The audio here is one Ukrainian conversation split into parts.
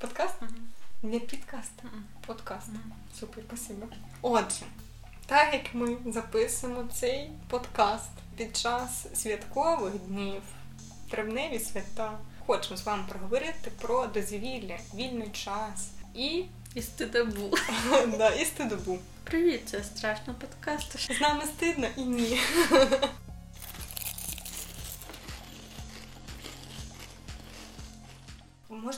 Подкаст? Не підкаст, подкаст. Супер, спасибо. Отже, так як ми записуємо цей подкаст під час святкових днів, травневі свята, хочемо з вами проговорити про дозвілля, вільний час і І стидобу. да, і стидобу. Привіт, це страшно подкаст. З нами стидно і ні.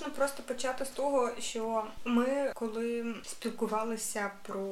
Можна просто почати з того, що ми, коли спілкувалися про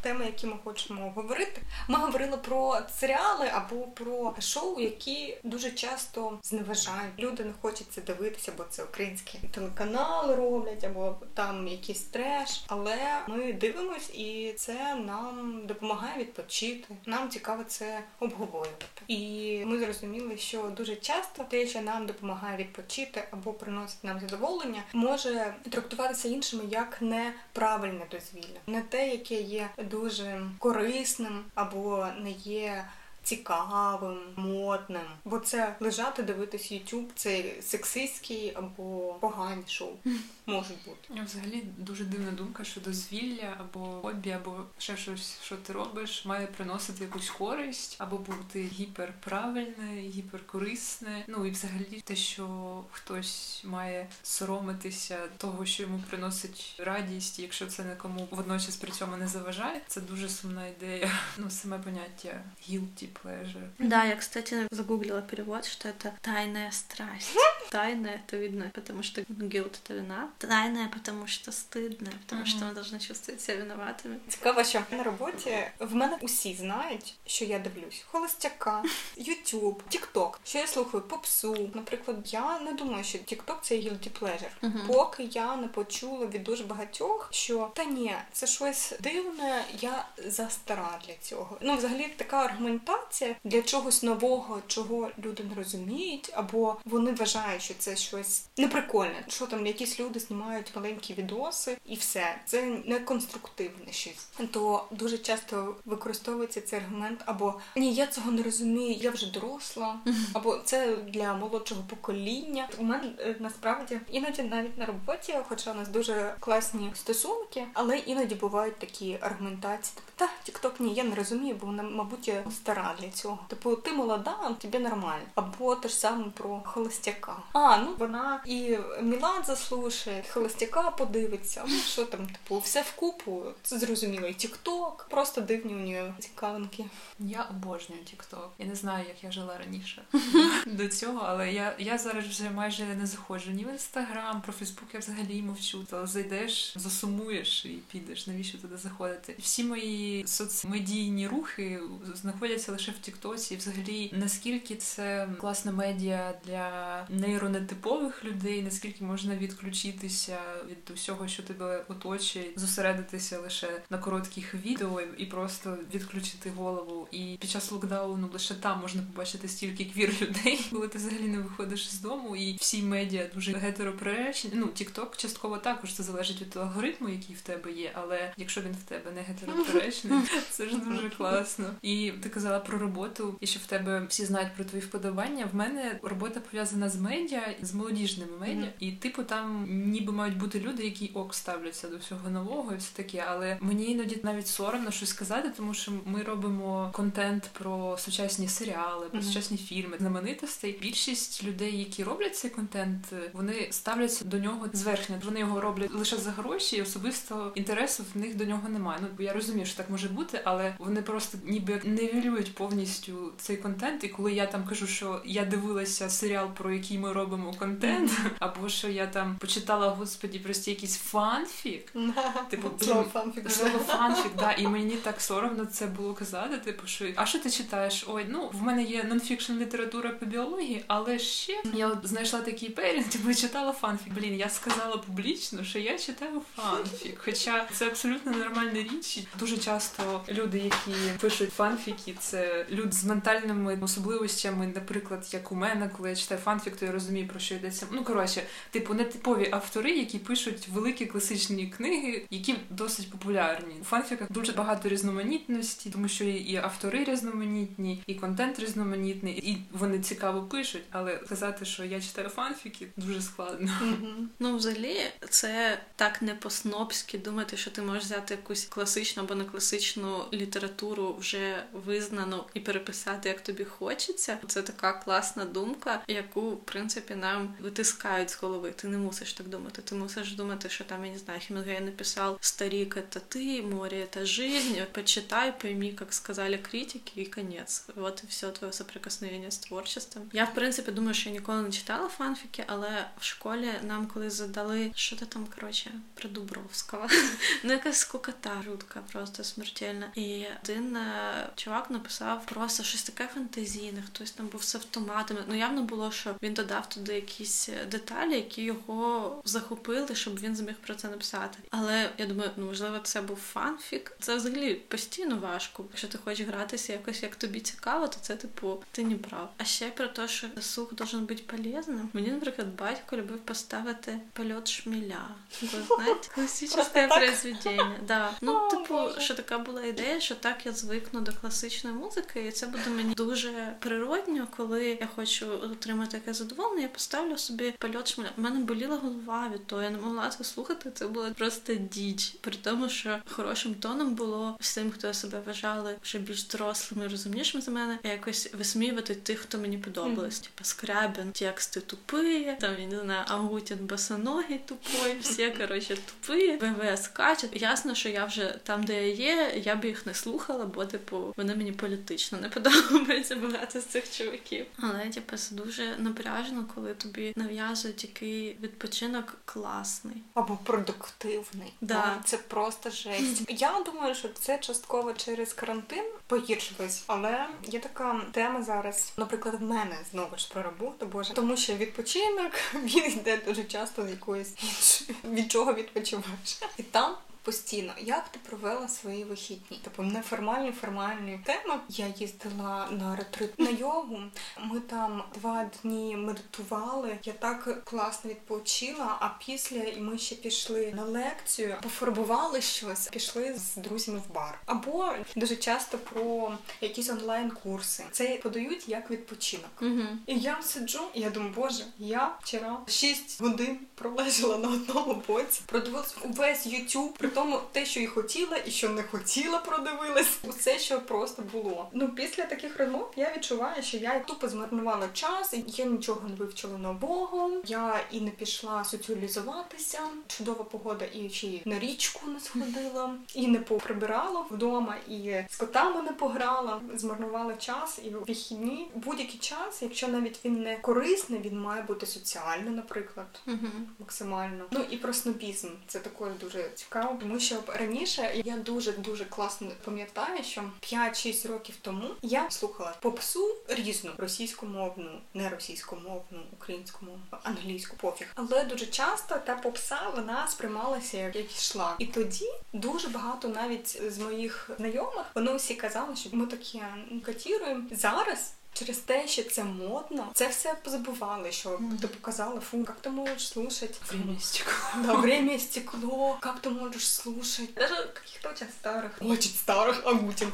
теми, які ми хочемо говорити, ми говорили про серіали або про шоу, які дуже часто зневажають. Люди не хочуть це дивитися, бо це українські телеканали роблять, або там якийсь треш. Але ми дивимось, і це нам допомагає відпочити. Нам цікаво це обговорювати. І ми зрозуміли, що дуже часто те, що нам допомагає відпочити або приносить нам задоволення, може трактуватися іншими як неправильне дозвілля, не те, яке є дуже корисним або не є. Цікавим, модним, бо це лежати, дивитись YouTube, це сексистський або погані шоу можуть бути. Взагалі дуже дивна думка, що дозвілля або хобі, або ще щось, що ти робиш, має приносити якусь користь, або бути гіперправильне, гіперкорисне. Ну і взагалі те, що хтось має соромитися того, що йому приносить радість, якщо це нікому водночас при цьому не заважає, це дуже сумна ідея. Ну, саме поняття guilty pleasure. Да, я, кстати, загуглила перевод, что это тайная страсть. Тайная, это видно, потому что guilt — это вина. Тайная, потому что стыдно, потому что мы должны чувствовать себя виноватыми. Цікаво, що на роботі в мене усі знають, що я дивлюсь холостяка, Ютуб, Тікток, що я слухаю попсу. Наприклад, я не думаю, що Тікток це guilty pleasure. Мгм. Поки я не почула від дуже багатьох, що та ні, це щось дивне, я застара для цього. Ну, взагалі, така аргументація для чогось нового, чого люди не розуміють, або вони вважають, що це щось неприкольне. Що там якісь люди знімають маленькі відоси, і все це не конструктивне щось. То дуже часто використовується цей аргумент, або ні, я цього не розумію, я вже доросла, або це для молодшого покоління. У мене е, насправді іноді навіть на роботі, хоча у нас дуже класні стосунки, але іноді бувають такі аргументації. Типу, та тікток ні, я не розумію, бо вона, мабуть, стара для цього. Типу, ти молода, тобі нормально. Або те ж саме про холостяка. А, ну вона і Міладзе слушає, і холостяка подивиться. Ну що там, типу, все вкупу, це зрозуміло. І тікток, просто дивні у нього цікавинки. Я обожнюю TikTok. Я не знаю, як я жила раніше до цього, але я, я зараз вже майже не заходжу ні в інстаграм, про Фейсбук я взагалі мовчу. То зайдеш, засумуєш і підеш. Навіщо туди заходити? Всі мої соцмедійні рухи знаходяться лише в Тіктоці. І взагалі наскільки це класна медіа для нейронетипових людей, наскільки можна відключитися від усього, що тебе оточує, зосередитися лише на коротких відео і просто відключити голову. І під час локдауну лише там можна побачити стільки квір людей, коли ти взагалі не виходиш з дому, і всі медіа дуже гетероперечні. Ну, TikTok частково також це залежить від алгоритму, який в тебе є. Але якщо він в тебе не гетероперечний, це ж дуже класно. І ти казала про роботу, і що в тебе всі знають про твої вподобання. В мене робота пов'язана з медіа, з молодіжними медіа, Мгм. і типу там ніби мають бути люди, які ок ставляться до всього нового і все таке. Але мені іноді навіть соромно щось сказати, тому що ми робимо контент про сучасні серіали, про Мгм. сучасні фільми, знаменитостей. Більшість людей, які роблять цей контент, вони ставляться до нього зверхньо. Вони його роблять лише за гроші, і особисто інтересу в них до нього немає. Ну я розумію, що так може бути, але вони просто ніби як нивелюють повністю цей контент. І коли я там кажу, що я дивилася серіал, про який ми робимо контент, або що я там почитала господі просто якийсь фанфік. Типу, Знову фанфік. Слово фанфік, да, і мені так соромно це було казати. Типу, що а що ти читаєш? Ой, ну в мене є нонфікшн література по біології, але ще я от знайшла такий пейрінг, типу читала фанфік. Блін, я сказала публічно, що я читаю фанфік. Хоча це абсолютно нормальна річ. Дуже часто люди, які пишуть фанфіки, це люди з ментальними особливостями, наприклад, як у мене, коли я читаю фанфік, то я розумію, про що йдеться. Ну коротше, типу, нетипові автори, які пишуть великі класичні книги, які досить популярні. У фанфіках дуже багато різноманітності, тому що і автори різноманітні, і контент різноманітний, і вони цікаво пишуть. Але сказати, що я читаю фанфіки, дуже складно. Ну, взагалі, це так не по-снобськи думати, що ти можеш взяти якусь класичну або не класичну літературу вже визнану і переписати, як тобі хочеться. Це така класна думка, яку в принципі нам витискають з голови. Ти не мусиш так думати. Ти мусиш думати, що там я не знаю, Хемінгей написав старик, это ты, море, это жизнь. Почитай, пойми, как сказали критики, і конец. Вот і все твоє соприкосновення з творчеством. Я в принципі думаю, що я ніколи не читала фанфіки, але в школі нам коли задали що то там, коротше, про Дубровського. ну якась скукота жутка, просто смертельна. І один е, чувак написав просто щось таке фантазійне, хтось там був з автоматами. Ну явно було, що він додав туди якісь деталі, які його захопили, щоб він зміг про це написати. Але я думаю, ну можливо, це був фанфік. Це взагалі постійно важко. Якщо ти хочеш гратися якось як тобі цікаво, то це типу ти не прав. А ще про те, що сух должен бути полезним. Мені, наприклад, батько любив поставити польот шміля. Ви знаєте, класичне произведення. Да. Ну, типу, що така була ідея, що так я звикну до класичної музики, і це буде мені дуже природньо, коли я хочу отримати таке задоволення. Я поставлю собі польот шміля. У мене боліла голова від того, я не могла це слухати. Це було просто діч. При тому, що хорошим тоном було всім, хто себе вважали вже більш дорослими, розумнішими за мене, якось висміювати тих, хто мені подобались. Mm. Типа Скрябін, тексти тупі, там я не знаю, Агутін босоногий тупой, всі коротше тупі, ВВ скачуть. Ясно, що я вже там, де я є, я б їх не слухала, бо типу вони мені політично не подобаються багато з цих чуваків. Але типу, це дуже напряжно, коли тобі нав'язують який відпочинок класний або продуктивний. Да. Це просто жесть. Я думаю, що це частково через карантин погіршилось, але є така тема зараз, наприклад, в мене знову ж про роботу, боже, тому що відпочинок він йде дуже часто з якоїсь іншої, від чого відпочиваєш. І там постійно, як ти провела свої вихідні? Тобто неформальні, формальні теми. Я їздила на ретрит на йогу. Ми там два дні медитували. Я так класно відпочила. А після ми ще пішли на лекцію, пофарбували щось, пішли з друзями в бар. Або дуже часто про якісь онлайн-курси. Це подають як відпочинок. Угу. І я сиджу, і я думаю, боже, я вчора 6 годин пролежала на одному боці, продивилась увесь YouTube, тому те, що і хотіла, і що не хотіла, продивилась. Усе, що просто було. Ну, після таких розмов я відчуваю, що я тупо змарнувала час, і я нічого не вивчила нового. Я і не пішла соціалізуватися. Чудова погода, і й на річку не сходила, і не поприбирала вдома, і з котами не пограла. Змарнувала час і вихідні будь-який час, якщо навіть він не корисний, він має бути соціальний, наприклад, максимально. Ну і про снобізм це також дуже цікаво, тому що раніше я дуже дуже класно пам'ятаю, що 5-6 років тому я слухала попсу різну російськомовну, не російськомовну, українськомовну, англійську пофіг. Але дуже часто та попса вона сприймалася як, йшла. І тоді дуже багато навіть з моїх знайомих вони всі казали, що ми такі катіруємо зараз. Через те, що це модно, це все позабували, що mm. ти показала, фу, як ти можеш слушати время стекло. Да, время стекло, как ты можешь слушать. Даже каких-то очень старых, очень старых, Агутин,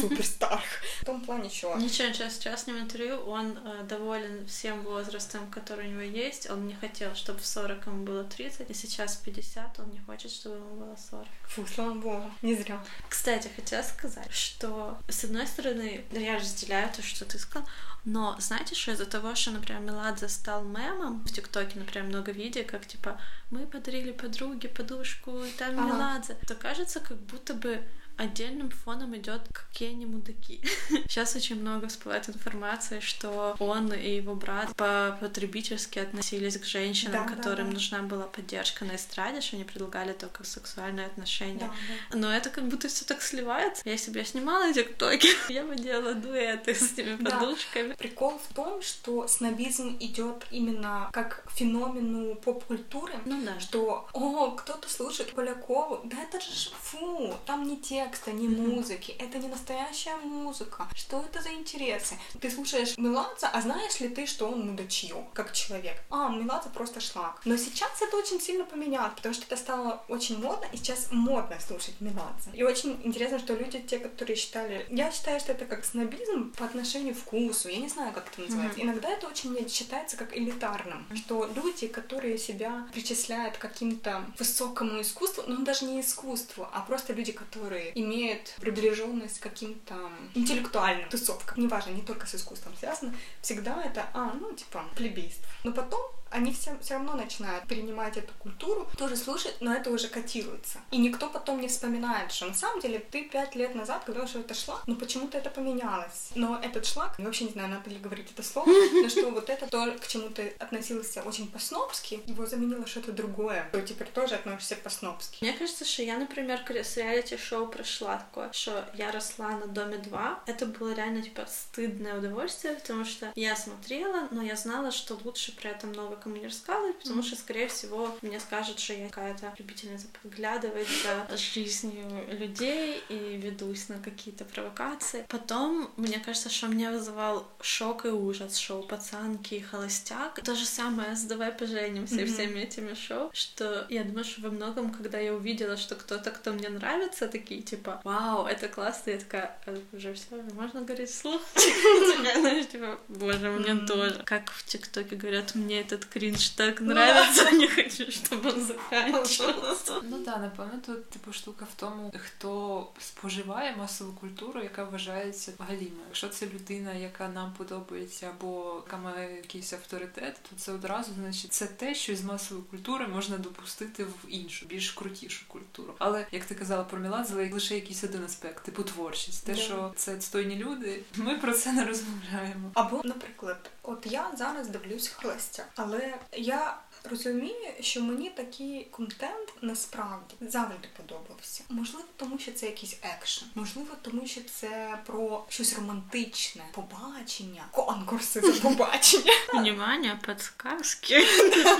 супер старых. В том плане, что... Ничего, сейчас в частном интервью он э, доволен всем возрастом, который у него есть. Он не хотел, чтобы в 40 ему было 30, и сейчас 50, он не хочет, чтобы ему было 40. Фу, слава богу, не зря. Кстати, хотела сказать, что, с одной стороны, я разделяю то, что ты сказал, но знаете, что из-за того, что, например, Меладзе стал мемом, в ТикТоке, например, много видео, как типа мы подарили подруге подушку, и там ага. Меладзе, то кажется, как будто бы отдельным фоном идет какие они мудаки. Сейчас очень много всплывает информации, что он и его брат по-потребительски относились к женщинам, да, которым да, да. нужна была поддержка на эстраде, что они предлагали только сексуальные отношения. Да, да. Но это как будто все так сливается. Если бы я снимала тиктоки, я бы делала дуэты с этими Да. подушками. Прикол в том, что снобизм идет именно как феномену поп-культуры, Ну да. что, о, кто-то слушает Полякову, да это же фу, там не текст, текста, ни музыки. Это не настоящая музыка. Что это за интересы? Ты слушаешь Меладзе, а знаешь ли ты, что он мудачье, как человек? А, Меладзе просто шлак. Но сейчас это очень сильно поменялось, потому что это стало очень модно, и сейчас модно слушать Меладзе. И очень интересно, что люди, те, которые считали... Я считаю, что это как снобизм по отношению к вкусу. Я не знаю, как это называется. Mm-hmm. Иногда это очень считается как элитарным, что люди, которые себя причисляют к каким-то высокому искусству, ну даже не искусству, а просто люди, которые имеют приближенность к каким-то интеллектуальным тусовкам. Неважно, не только с искусством связано. Всегда это, а, ну, типа, плебейство. Но потом они все, все равно начинают перенимать эту культуру, тоже слушать, но это уже котируется. И никто потом не вспоминает, что на самом деле ты пять лет назад говорил, что это шлак, но почему-то это поменялось. Но этот шлак, я вообще не знаю, надо ли говорить это слово, но что вот это то, к чему ты относился очень по-снобски, его заменило что-то другое, то теперь тоже относишься по-снобски. Мне кажется, что я, например, с реалити-шоу прошла такое, что я росла на Доме 2. Это было реально, типа, стыдное удовольствие, потому что я смотрела, но я знала, что лучше при этом новый мне рассказывать, потому что, скорее всего, мне скажут, что я какая-то любительница подглядывать за жизнью людей и ведусь на какие-то провокации. Потом, мне кажется, что мне вызывал шок и ужас шоу «Пацанки» и «Холостяк». То же самое с «Давай поженимся» mm-hmm. и всеми этими шоу, что я думаю, что во многом, когда я увидела, что кто-то, кто мне нравится, такие типа «Вау, это классно», я такая «А, «Уже все, можно говорить вслух?» Знаешь, типа «Боже, мне тоже». Как в ТикТоке говорят, мне этот крінж так нравится, не хочу, щоб він закінчився. Ну так, напевно, тут типу штука в тому, хто споживає масову культуру, яка вважається галімою. Якщо це людина, яка нам подобається, або яка має якийсь авторитет, то це одразу значить це те, що з масової культури можна допустити в іншу, більш крутішу культуру. Але як ти казала про Міладзе, лише якийсь один аспект, типу творчість, те, що це відстойні люди, ми про це не розмовляємо. Або, наприклад, от я зараз дивлюсь Хлестя, але я розумію, що мені такий контент насправді завжди подобався. Можливо, тому що це якийсь екшен, можливо, тому що це про щось романтичне, побачення, конкурси за побачення. Внимание, подсказки.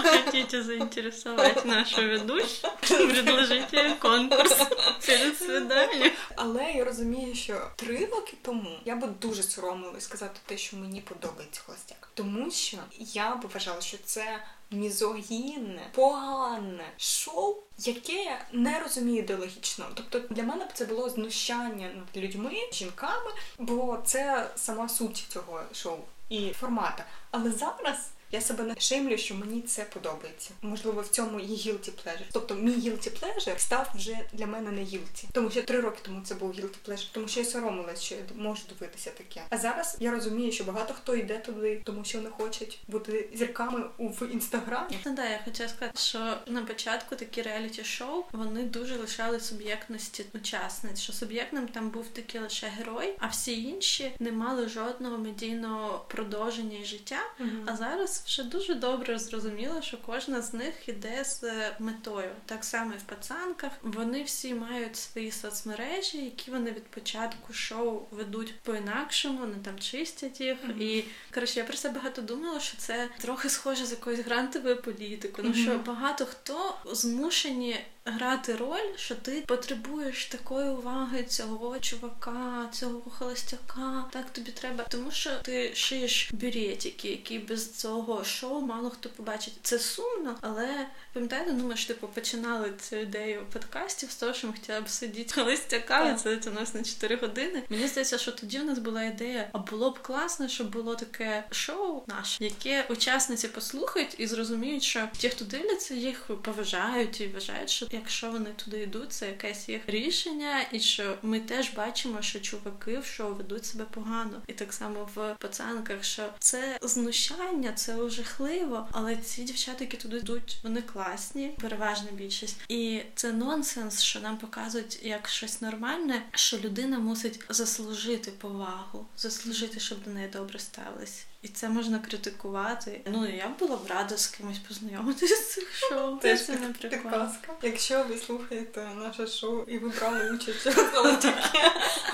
Хотите заінтересувати нашу ведущу? Предложите конкурс перед свиданням. Але я розумію, що три роки тому я би дуже соромилась сказати те, що мені подобається холостяк, тому що я би вважала, що це мізогінне, погане шоу, яке не розумію ідеологічно. Тобто для мене це було знущання над людьми, жінками, бо це сама суть цього шоу і формата. Але зараз я себе не шеймлю, що мені це подобається. Можливо, в цьому є guilty pleasure. Тобто мій guilty pleasure став вже для мене не guilty. Тому що три роки тому це був guilty pleasure, тому що я соромилась, що я можу дивитися таке. А зараз я розумію, що багато хто йде туди, тому що вони хочуть бути зірками в інстаграмі. Ну да, я хотіла сказати, що на початку такі реаліті-шоу вони дуже лишали суб'єктності учасниць, що суб'єктним там був такий лише герой, а всі інші не мали жодного медійного продовження і життя. Mm-hmm. А зараз вже дуже добре зрозуміло, що кожна з них іде з метою. Так само і в пацанках. Вони всі мають свої соцмережі, які вони від початку шоу ведуть по-інакшому, вони там чистять їх. Mm-hmm. І коротше, я про це багато думала, що це трохи схоже з якоюсь грантовою політикою. Mm-hmm. Ну що багато хто змушені грати роль, що ти потребуєш такої уваги цього чувака, цього холостяка. Так тобі треба, тому що ти шиєш бюретики, які без цього шоу мало хто побачить. Це сумно, але пам'ятаєте, ну ми ж типу починали цю ідею подкастів з того, що ми хотіли б сидіти холостяка, і це у нас на 4 години. Мені здається, що тоді в нас була ідея, а було б класно, щоб було таке шоу наше, яке учасниці послухають і зрозуміють, що ті, хто дивляться, їх поважають і вважають, що якщо вони туди йдуть, це якесь їх рішення, і що ми теж бачимо, що чуваки в шоу ведуть себе погано, і так само в пацанках, що це знущання, це жахливо, але ці дівчата, які туди йдуть, вони класні, переважна більшість, і це нонсенс, що нам показують як щось нормальне, що людина мусить заслужити повагу, заслужити, щоб до неї добре ставились. І і це можна критикувати. Ну я була б рада з кимось познайомитися з цих шоу. Це Теж не прикольно. підказка. Якщо ви слухаєте наше шоу і ви брали участь у холостяки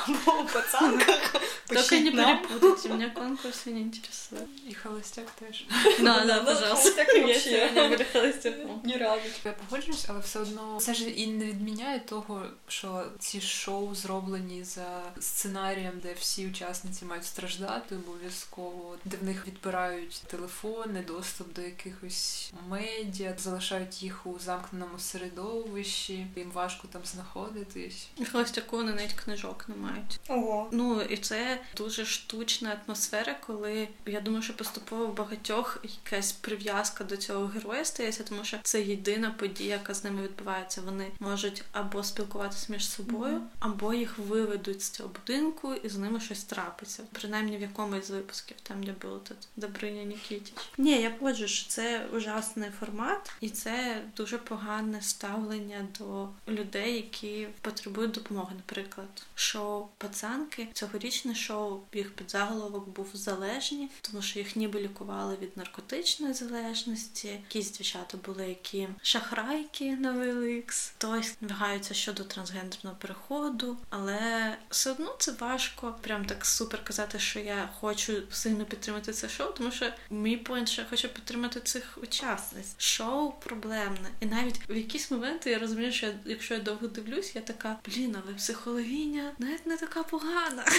або у пацанках, Только пишіть не нам. перепутайте, меня конкурсы не интересуют. І холостяк теж. Да, да, Ну, пожалуйста. холостяк вообще. Если вы не были холостяком. Ні разу. Я погоджуюсь, але все одно це ж і не відміняє того, що ці шоу зроблені за сценарієм, де всі учасниці мають страждати обов'язково, де в них відбирають телефони, доступ до якихось медіа, залишають їх у замкненому середовищі, їм важко там знаходитись. І холостяку вони навіть книжок не мають. Ого. Ну і це дуже штучна атмосфера, коли я думаю, що поступово в багатьох якась прив'язка до цього героя стається, тому що це єдина подія, яка з ними відбувається. Вони можуть або спілкуватися між собою, або їх виведуть з цього будинку і з ними щось трапиться. Принаймні в якомусь з випусків, там де було тут Добриня Нікітіч. Ні, я погоджу, що це ужасний формат, і це дуже погане ставлення до людей, які потребують допомоги. Наприклад, шоу пацанки. Цьогорічне шоу їх підзаголовок був залежні, тому що їх ніби лікували від наркотичної залежності. Якісь дівчата були, які шахрайки на VLX, хтось намагаються щодо трансгендерного переходу, але все одно це важко прям так супер казати, що я хочу сильно підтримати це шоу, тому що мій поінт, що я хочу підтримати цих учасниць. Шоу проблемне, і навіть в якісь моменти я розумію, що я, якщо я довго дивлюсь, я така блін, але психологиня навіть не така погана.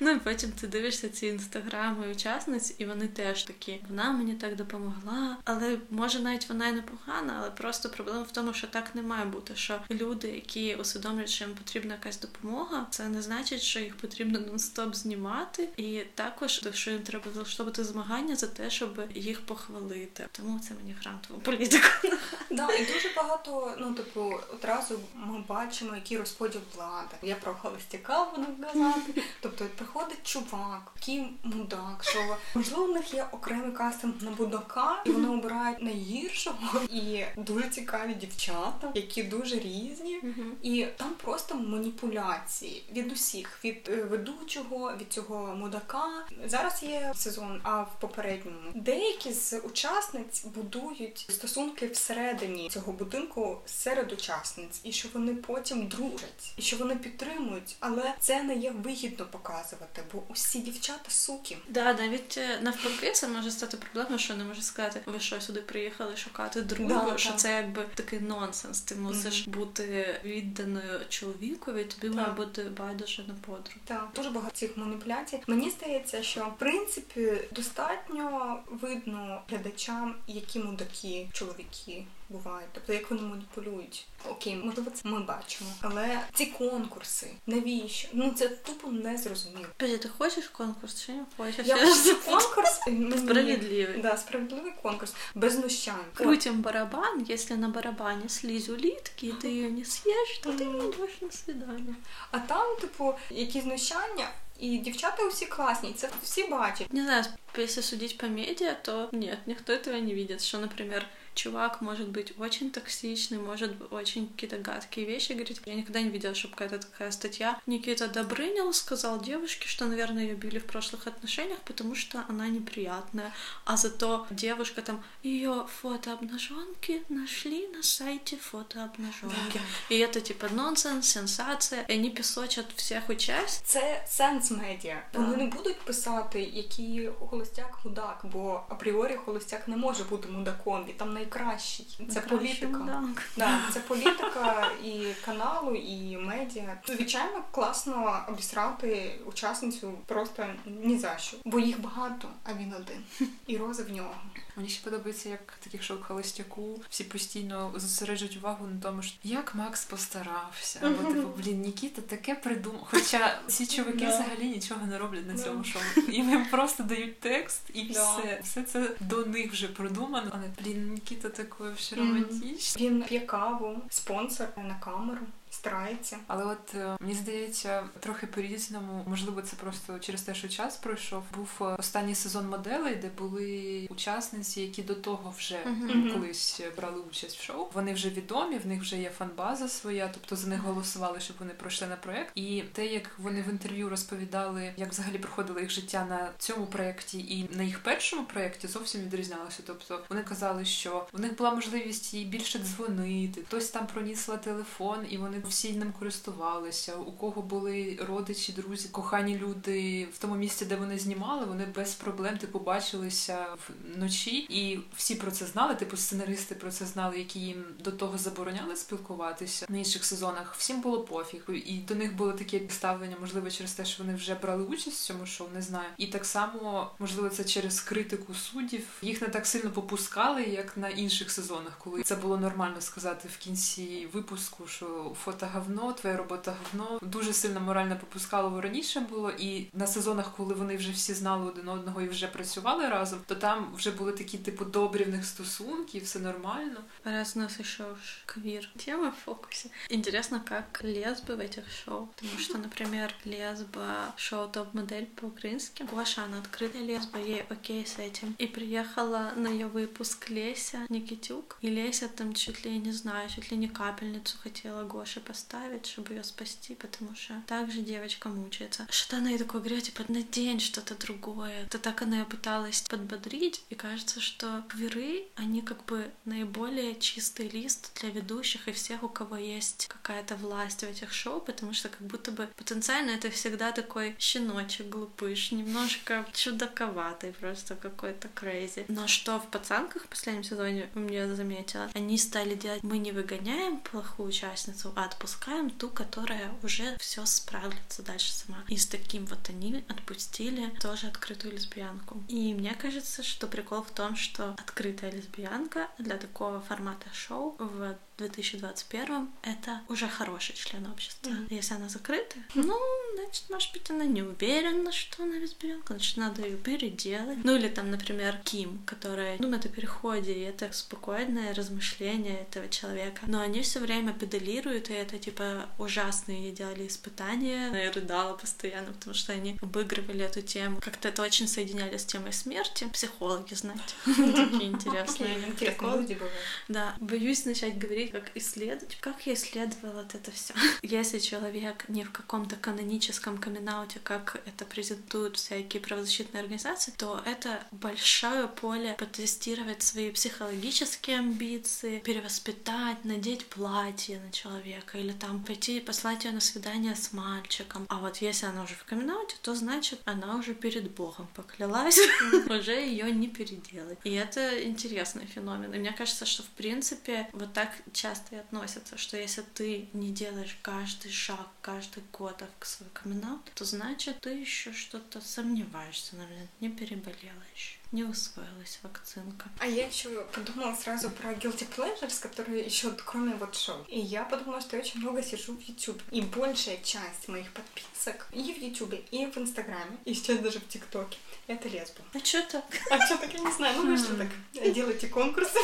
Ну і потім ти дивишся ці інстаграми учасниць, і вони теж такі. Вона мені так допомогла, але може навіть вона і не погана, але просто проблема в тому, що так не має бути. Що люди, які усвідомлюють, що їм потрібна якась допомога, це не значить, що їх потрібно нон-стоп знімати, і також що їм треба влаштовувати змагання за те, щоб їх похвалити. Тому це мені грантову політика. Да, і дуже багато, ну типу, одразу ми бачимо, який розподіл влади. Я про холостяка буду казати. Тобто приходить чувак, який мудак, що можливо в них є окремий кастинг на будака, і вони обирають найгіршого і дуже цікаві дівчата, які дуже різні. І там просто маніпуляції від усіх, від е, ведучого, від цього мудака. Зараз є сезон, а в попередньому деякі з учасниць будують стосунки всередині цього будинку серед учасниць, і що вони потім дружать, і що вони підтримують, але це не є вигідно показувати, бо усі дівчата суки. Да, навіть е, навпаки, це може стати проблемою, що не може сказати, ви що сюди приїхали шукати дружбу, Да, що да. це якби такий нонсенс. Ти мусиш бути відданою чоловікові, тобі має бути байдуже на подруг. Так, дуже багато цих маніпуляцій. Мені здається, що в принципі достатньо видно глядачам, які мудаки чоловіки бувають, тобто як вони маніпулюють. Окей, можливо, це ми бачимо, але ці конкурси, навіщо? Ну це тупо не зрозуміло. Подожди, ти хочеш конкурс чи не хочеш? Я хочу конкурс мені- Справедливий. Да, справедливий конкурс без знущань. Крутим барабан, если на барабане слизь улитки, и ты ее не съешь, то ты не идешь на свидание. А там, типу, які знущання, і дівчата усі класні, і це всі бачать. Не знаю, если судить по медиа, то нет, никто этого не видит. Что, например, чувак может быть очень токсичный, может быть очень какие-то гадкие вещи говорить. Я никогда не видела, чтобы какая-то такая статья. Никита Добрынин сказал девушке, что, наверное, ее били в прошлых отношениях, потому что она неприятная. А зато девушка там, ее фото обнаженки нашли на сайте фото обнаженки. И это типа нонсенс, сенсация. И они песочат всех участников. Це сенс медіа. Так. Вони не будуть писати, який холостяк мудак, бо апріорі холостяк не може бути мудаком, він там найкращий. Це політика. Да, це політика і каналу, і медіа. Звичайно, класно обісрати учасницю просто ні за що, бо їх багато, а він один. І роза в нього. Мені ще подобається, як таких шоу холостяку всі постійно зосереджують увагу на тому, що як Макс постарався. Або типу, блін, Нікіта таке придумав. Хоча ці чуваки взагалі нічого не роблять на цьому шоу. Їм їм просто дають текст і все. Все це до них вже продумано. Але блін, Нікіта такий ще Мгм. романтичний. Він п'є каву, спонсор на камеру. Старається. Але от е, мені здається, трохи по-різному, можливо, це просто через те, що час пройшов. Був е, останній сезон моделей, де були учасниці, які до того вже Мгм. колись брали участь в шоу. Вони вже відомі, в них вже є фанбаза своя, тобто за них голосували, щоб вони пройшли на проект. І те, як вони в інтерв'ю розповідали, як взагалі проходило їх життя на цьому проєкті і на їх першому проєкті, зовсім відрізнялося. Тобто вони казали, що в них була можливість їй більше дзвонити, хтось там пронісла телефон, і вони всі ним користувалися. У кого були родичі, друзі, кохані люди в тому місці, де вони знімали, вони без проблем типу бачилися вночі, і всі про це знали. Типу сценаристи про це знали, які їм до того забороняли спілкуватися на інших сезонах. Всім було пофіг, і до них було таке ставлення, можливо, через те, що вони вже брали участь в цьому шоу, не знаю. І так само, можливо, це через критику суддів. Їх не так сильно попускали, як на інших сезонах, коли це було нормально сказати в кінці випуску, що фото говно, твоя робота говно. Дуже сильно морально попускало раніше було. І на сезонах, коли вони вже всі знали один одного і вже працювали разом, то там вже були такі, типу, добрі в них стосунки, все нормально. Раз у нас еще уж квир тема в фокусе. Интересно, как лесбы в этих шоу. Потому что, например, лесба шоу топ-модель по-украински. Гоша, она открытая лесба, ей окей с этим. И приехала на ее выпуск Леся Никитюк. И Леся там чуть ли, не знаю, чуть ли не капельницу хотела Гоше поставить, чтобы ее спасти, потому что так же девочка мучается. Что она ей такое говорит, типа, надень что-то другое. То так она ее пыталась подбодрить, и кажется, что квиры, они как бы наиболее чистый лист для ведущих и всех, у кого есть какая-то власть в этих шоу, потому что как будто бы потенциально это всегда такой щеночек глупыш, немножко чудаковатый, просто какой-то crazy. Но что в «Пацанках» в последнем сезоне у меня заметила, они стали делать, мы не выгоняем плохую участницу, а отпускаем ту, которая уже все справится дальше сама. И с таким вот они отпустили тоже открытую лесбиянку. И мне кажется, что прикол в том, что открытая лесбиянка для такого формата шоу в 2021 это уже хороший член общества. Мгм. Если она закрыта, ну, значит, может быть, она не уверена, что она лесбиянка, значит, надо ее переделать. Ну, или там, например, Ким, которая думает о переходе, и это спокойное размышление этого человека. Но они все время педалируют, и это, типа, ужасные делали испытания. Я рыдала постоянно, потому что они обыгрывали эту тему. Как-то это очень соединяли с темой смерти. Психологи, знаете, такие интересные Интересные приколы. люди бывают. Да, боюсь начать говорить как исследовать. Как я исследовала вот это все? Если человек не в каком-то каноническом камин как это презентуют всякие правозащитные организации, то это большое поле потестировать свои психологические амбиции, перевоспитать, надеть платье на человека или там пойти послать ее на свидание с мальчиком. А вот если она уже в камин то значит она уже перед Богом поклялась, уже ее не переделать. И это интересный феномен. И мне кажется, что в принципе вот так часто и относятся, что если ты не делаешь каждый шаг, каждый год к свой камин то значит ты еще что-то сомневаешься, наверное, не переболела еще, не усвоилась вакцинка. А я еще подумала сразу про guilty pleasures, которые еще кроме вот шоу. И я подумала, что я очень много сижу в YouTube. И большая часть моих подписок и в YouTube, и в Инстаграме, и сейчас даже в ТикТоке. Это лесбо. А что так? А что так, я не знаю. Ну, вы что так, делаете конкурсы.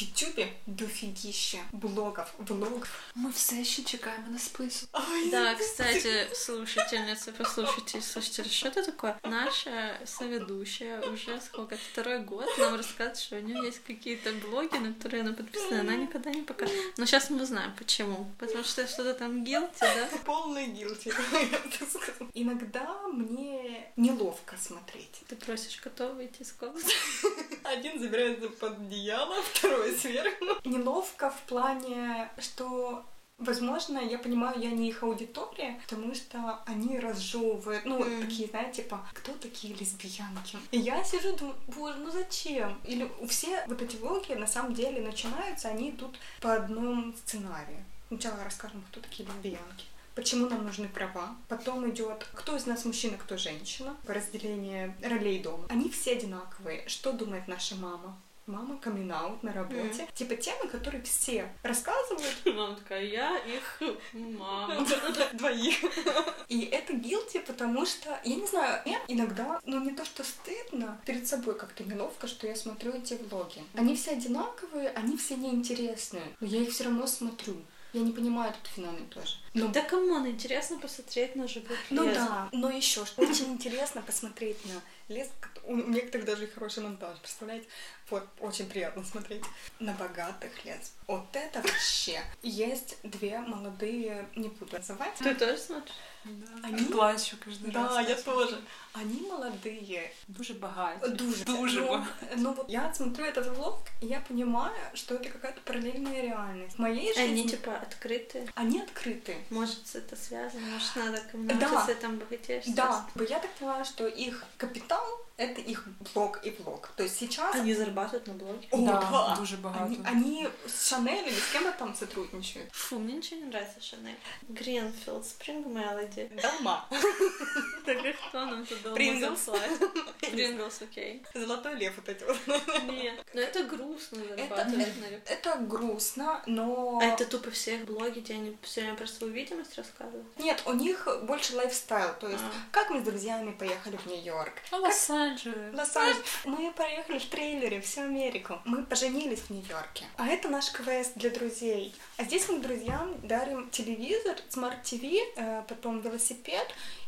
В Ютубе дофигища блогов, влогов. Ми все ще чекаємо на список. Ой, Да, кстати, слушательницы, послушайте, слушайте, что это такое? Наша соведущая уже сколько, второй год нам рассказывает, что у нее есть какие-то блоги, на которые она подписана, она никогда не показывает. Но сейчас мы узнаем, почему. Потому что что-то там guilty, да? Полный гилти, я бы сказала. Иногда мне неловко смотреть. Ты просишь котов выйти из комнаты. Один забирается под одеяло, второй сверху. Неловко в плане, что Возможно, я понимаю, я не их аудитория, потому что они разжевывают, ну, Мгм. такие, знаете, типа, кто такие лесбиянки? И я сижу, думаю, боже, ну зачем? Или все вот эти влоги, на самом деле, начинаются, они идут по одному сценарию. Сначала расскажем, кто такие лесбиянки. Почему нам нужны права? Потом идет, кто из нас мужчина, кто женщина. Разделение ролей дома. Они все одинаковые. Что думает наша мама? Мама каминг на работе. Типа темы, которые все рассказывают, Мама такая, я их мама. Двоих. И это guilty, потому что, я не знаю, мне иногда, ну не то что стыдно, перед собой как-то неловко, что я смотрю эти влоги. Они все одинаковые, они все неинтересные, но я их все равно смотрю. Я не понимаю этот феномен тоже. Ну, да come on, интересно посмотреть на живых Ну да, но еще что очень интересно посмотреть на лес. У некоторых даже и хороший монтаж, представляете? Вот, очень приятно смотреть на богатых лес. Вот это вообще. Есть две молодые, не буду называть. Ты тоже смотришь? Да. Они- плачу кожен раз. Да, я тоже. Они молодые, Дуже багаті. Дуже. Дуже Ну, багаті. ну вот я смотрю этот влог, и я понимаю, что это какая-то параллельная реальность. В моей жизни Они типа открытые. они открыты. Может, это связано, может, надо кому-то Да. если там богатеешь. Да, я так поняла, что их капитал — это их блог и влог. То есть сейчас... Они зарабатывают на блоге. О, Да, да. дуже багато. Они, они с Шанель или с кем то там сотрудничают? Фу, мне ничего не нравится Шанель. Greenfield, Spring Melody. Дома. Так и кто нам тут дома Pringles. Pringles, окей. Золотой лев вот эти вот. Нет, но это грустно Это, зарабатывать на это грустно, но... А это тупо все их блоги, где они все время про свою відвертість рассказывают? Нет, у них больше лайфстайл. То есть, А. как мы с друзьями поехали в Нью-Йорк. А Лос-Анджелес. Лос-Анджелес. Мы проехали в трейлере всю Америку. Мы поженились в Нью-Йорке. А это наш квест для друзей. А здесь мы друзьям дарим телевизор, smart TV, э, потом велосипед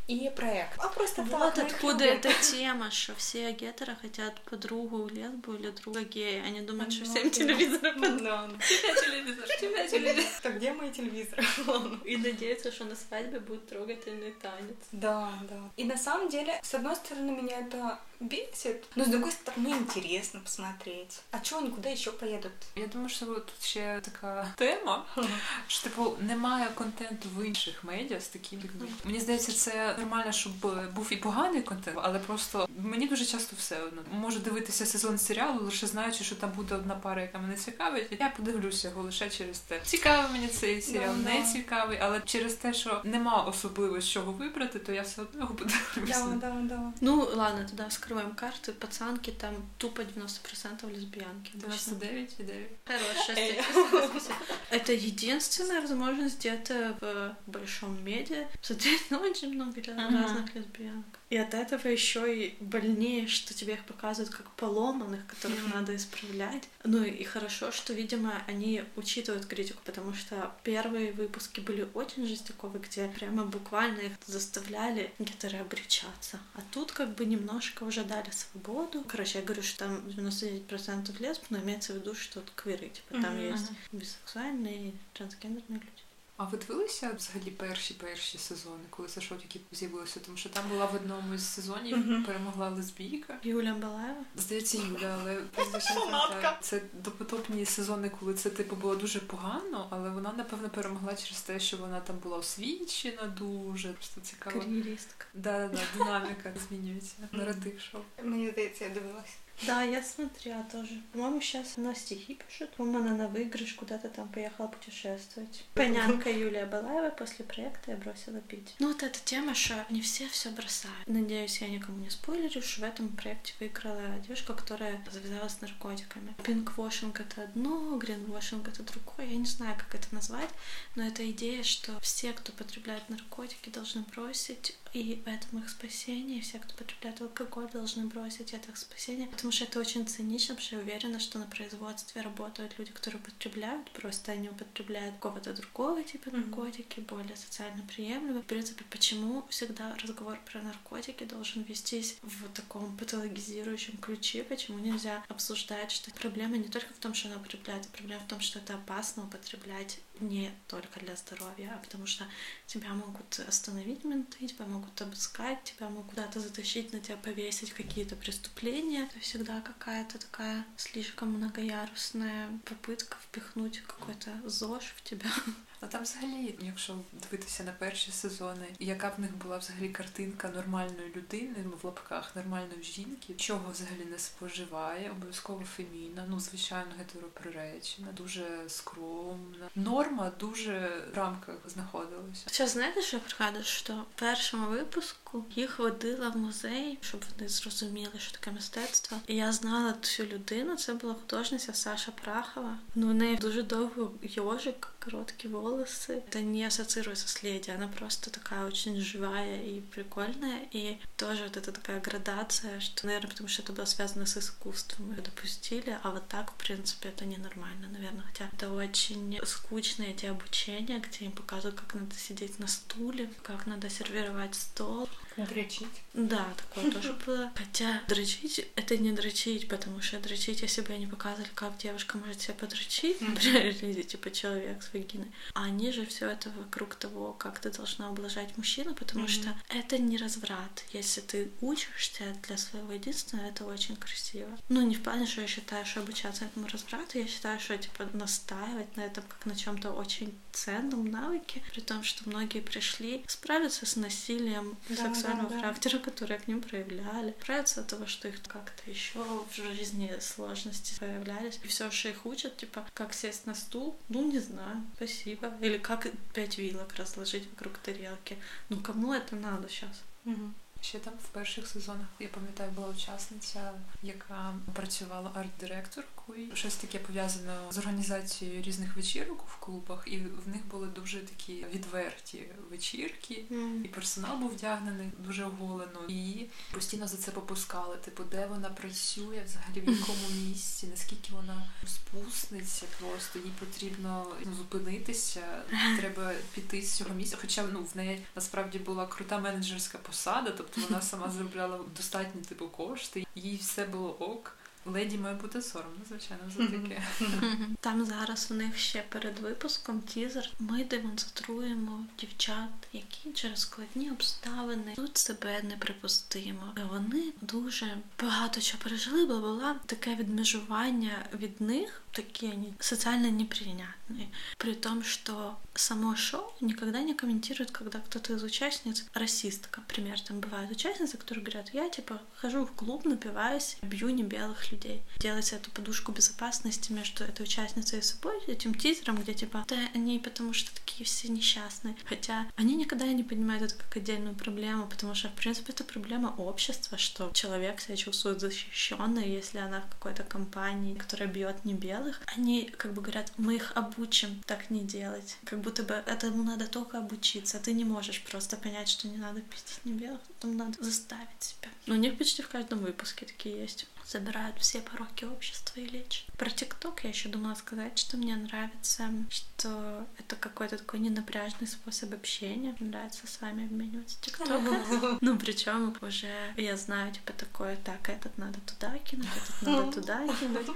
и проект. А просто Вот так, откуда эта тема, что все гетеры хотят подругу лесбу или друга гея. Они думают, что всем да. телевизоры под... Да. Тебе телевизор, тебе телевизор. Так где мои телевизоры? И надеются, что на свадьбе будет трогательный танец. Да, да. И на самом деле, с одной стороны, меня это бесит, но с другой стороны, интересно посмотреть. А чего они куда еще поедут? Я думаю, що тут ще така тема, що типу немає контенту в інших медіа з таким людьми. Мені здається, це нормально, щоб був і поганий контент, але просто мені дуже часто все одно. Можу дивитися сезон серіалу, лише знаючи, що там буде одна пара, яка мене цікавить. Я подивлюся його лише через те. Цікавий мені цей серіал, Да, не цікавий, але через те, що нема особливо з чого вибрати, то я все одно його подивлюся. Да, да, да. Ну, ладно, тогда вскрываем карты. Пацанки там тупо 90% лесбиянки. Точно. 99 и 9. Хорошая статистика. Это единственная возможность где-то в большом медиа смотреть на очень много разных лесбиянок. И от этого еще и больнее, что тебе их показывают как поломанных, которых Мгм. надо исправлять. Ну и хорошо, что, видимо, они учитывают критику, потому что первые выпуски были очень жестяковые, где прямо буквально их заставляли гетеры обречаться. А тут как бы немножко уже дали свободу. Короче, я говорю, что там 99% лесб, но имеется в виду, что квиры, типа там Мгм, есть бисексуальные трансгендерные люди. А ви дивилися взагалі перші перші сезони, коли це шоу тільки з'явилося? Тому що там була в одному із сезонів Мгм. перемогла лесбійка. Юля Балаева. Здається, Юля, але. Це допотопні сезони, коли це типу було дуже погано, але вона напевно перемогла через те, що вона там була освічена дуже. Просто цікаво. Кар'єристка. Да, да, динаміка змінюється. Наратив шоу. Мені здається, я дивилась. Да, я смотрела тоже. По-моему, сейчас она стихи пишет. По-моему, она на выигрыш куда-то там поехала путешествовать. Понянка Юлия Балаева после проекта я бросила пить. Ну вот эта тема, что не все все бросают. Надеюсь, я никому не спойлерю, что в этом проекте выиграла девушка, которая завязалась с наркотиками. Пинквошинг это одно, гринвошинг это другое. Я не знаю, как это назвать, но это идея, что все, кто потребляет наркотики, должны бросить, и в этом их спасение. Все, кто потребляет алкоголь, должны бросить, это их спасение. Потому что это очень цинично, потому что я уверена, что на производстве работают люди, которые употребляют, просто они употребляют какого-то другого типа Мгм. наркотики, более социально приемлемые. В принципе, почему всегда разговор про наркотики должен вестись в таком патологизирующем ключе, почему нельзя обсуждать, что проблема не только в том, что она употребляет, а проблема в том, что это опасно употреблять не только для здоровья, а потому что тебя могут остановить менты, тебя могут обыскать, тебя могут куда-то затащить, на тебя повесить какие-то преступления. Это всегда какая-то такая слишком многоярусная попытка впихнуть какой-то ЗОЖ в тебя. А там взагалі, якщо дивитися на перші сезони, яка в них була взагалі картинка нормальної людини, ну в лапках нормальної жінки, чого взагалі не споживає, обов'язково феміна, ну звичайно гетероприречена, дуже скромна. Норма дуже в рамках знаходилася. Сейчас знаете, что пригадываю, что в першому випуску їх водила в музей, щоб вони зрозуміли, що таке мистецтво. І я знала цю людину. Це була художниця Саша Прахова. Ну в неї дуже довго йожик, короткі волосы. Это не ассоциируется с леди, она просто такая очень живая и прикольная. И тоже вот эта такая градация, что, наверное, потому что это было связано с искусством, ее допустили, а вот так, в принципе, это ненормально, наверное. Хотя это очень скучные эти обучения, где им показывают, как надо сидеть на стуле, как надо сервировать стол. Дрочить. Да, такое тоже было. Хотя дрочить — это не дрочить, потому что дрочить, если бы они показывали, как девушка может себя подрочить, например, или типа человек с вагиной, а они же все это вокруг того, как ты должна облажать мужчину, потому что это не разврат. Если ты учишься для своего единственного, это очень красиво. Ну, не в плане, что я считаю, что обучаться этому разврату, я считаю, что типа настаивать на этом как на чем-то очень ценном навыке, при том, что многие пришли справиться с насилием Да, сексуального да, да. характера, которое к ним проявляли, справиться от того, что их как-то еще в жизни сложности появлялись. И все, что их учат, типа, как сесть на стул, ну, не знаю, спасибо. Или как пять вилок разложить вокруг тарелки. Ну, кому это надо сейчас? Мгм. Ще там в перших сезонах я пам'ятаю, була учасниця, яка працювала арт-директоркою. Щось таке пов'язане з організацією різних вечірок в клубах, і в них були дуже такі відверті вечірки. І персонал був вдягнений дуже оголено, і її постійно за це попускали. Типу, де вона працює, взагалі в якому місці, наскільки вона спусниця, просто їй потрібно ну, зупинитися, треба піти з цього місця. Хоча ну в неї насправді була крута менеджерська посада, тобто вона сама заробляла достатні типу кошти, їй все було ок. Леді має бути соромно, звичайно, за таке. Там зараз у них ще перед випуском тізер. Ми демонструємо дівчат, які через складні обставини тут себе неприпустимо. Вони дуже багато чого пережили, бо була таке відмежування від них, такі вони соціально неприйнятні. При том, что само шоу никогда не комментирует, когда кто-то из участниц расистка. Например, там бывают участницы, которые говорят, я типа хожу в клуб, напиваюсь, бью не белых людей. Делается эту подушку безопасности между этой участницей и собой, этим тизером, где типа, да они потому что такие все несчастные. Хотя они никогда не понимают это как отдельную проблему, потому что, в принципе, это проблема общества, что человек себя чувствует защищенно, если она в какой-то компании, которая бьет не белых, они как бы говорят, мы их обучим так не делать. Как будто бы этому надо только обучиться. Ты не можешь просто понять, что не надо пиздить не белых, потом надо заставить себя. Но у них почти в каждом выпуске такие есть. Забирают все пороки общества и лечат. Про ТикТок я еще думала сказать, что мне нравится, что это какой-то такой ненапряжный способ общения. Мне нравится с вами обмениваться ТикТоком. Ну, причем уже я знаю, типа, такое, так, этот надо туда кинуть, этот надо туда кинуть.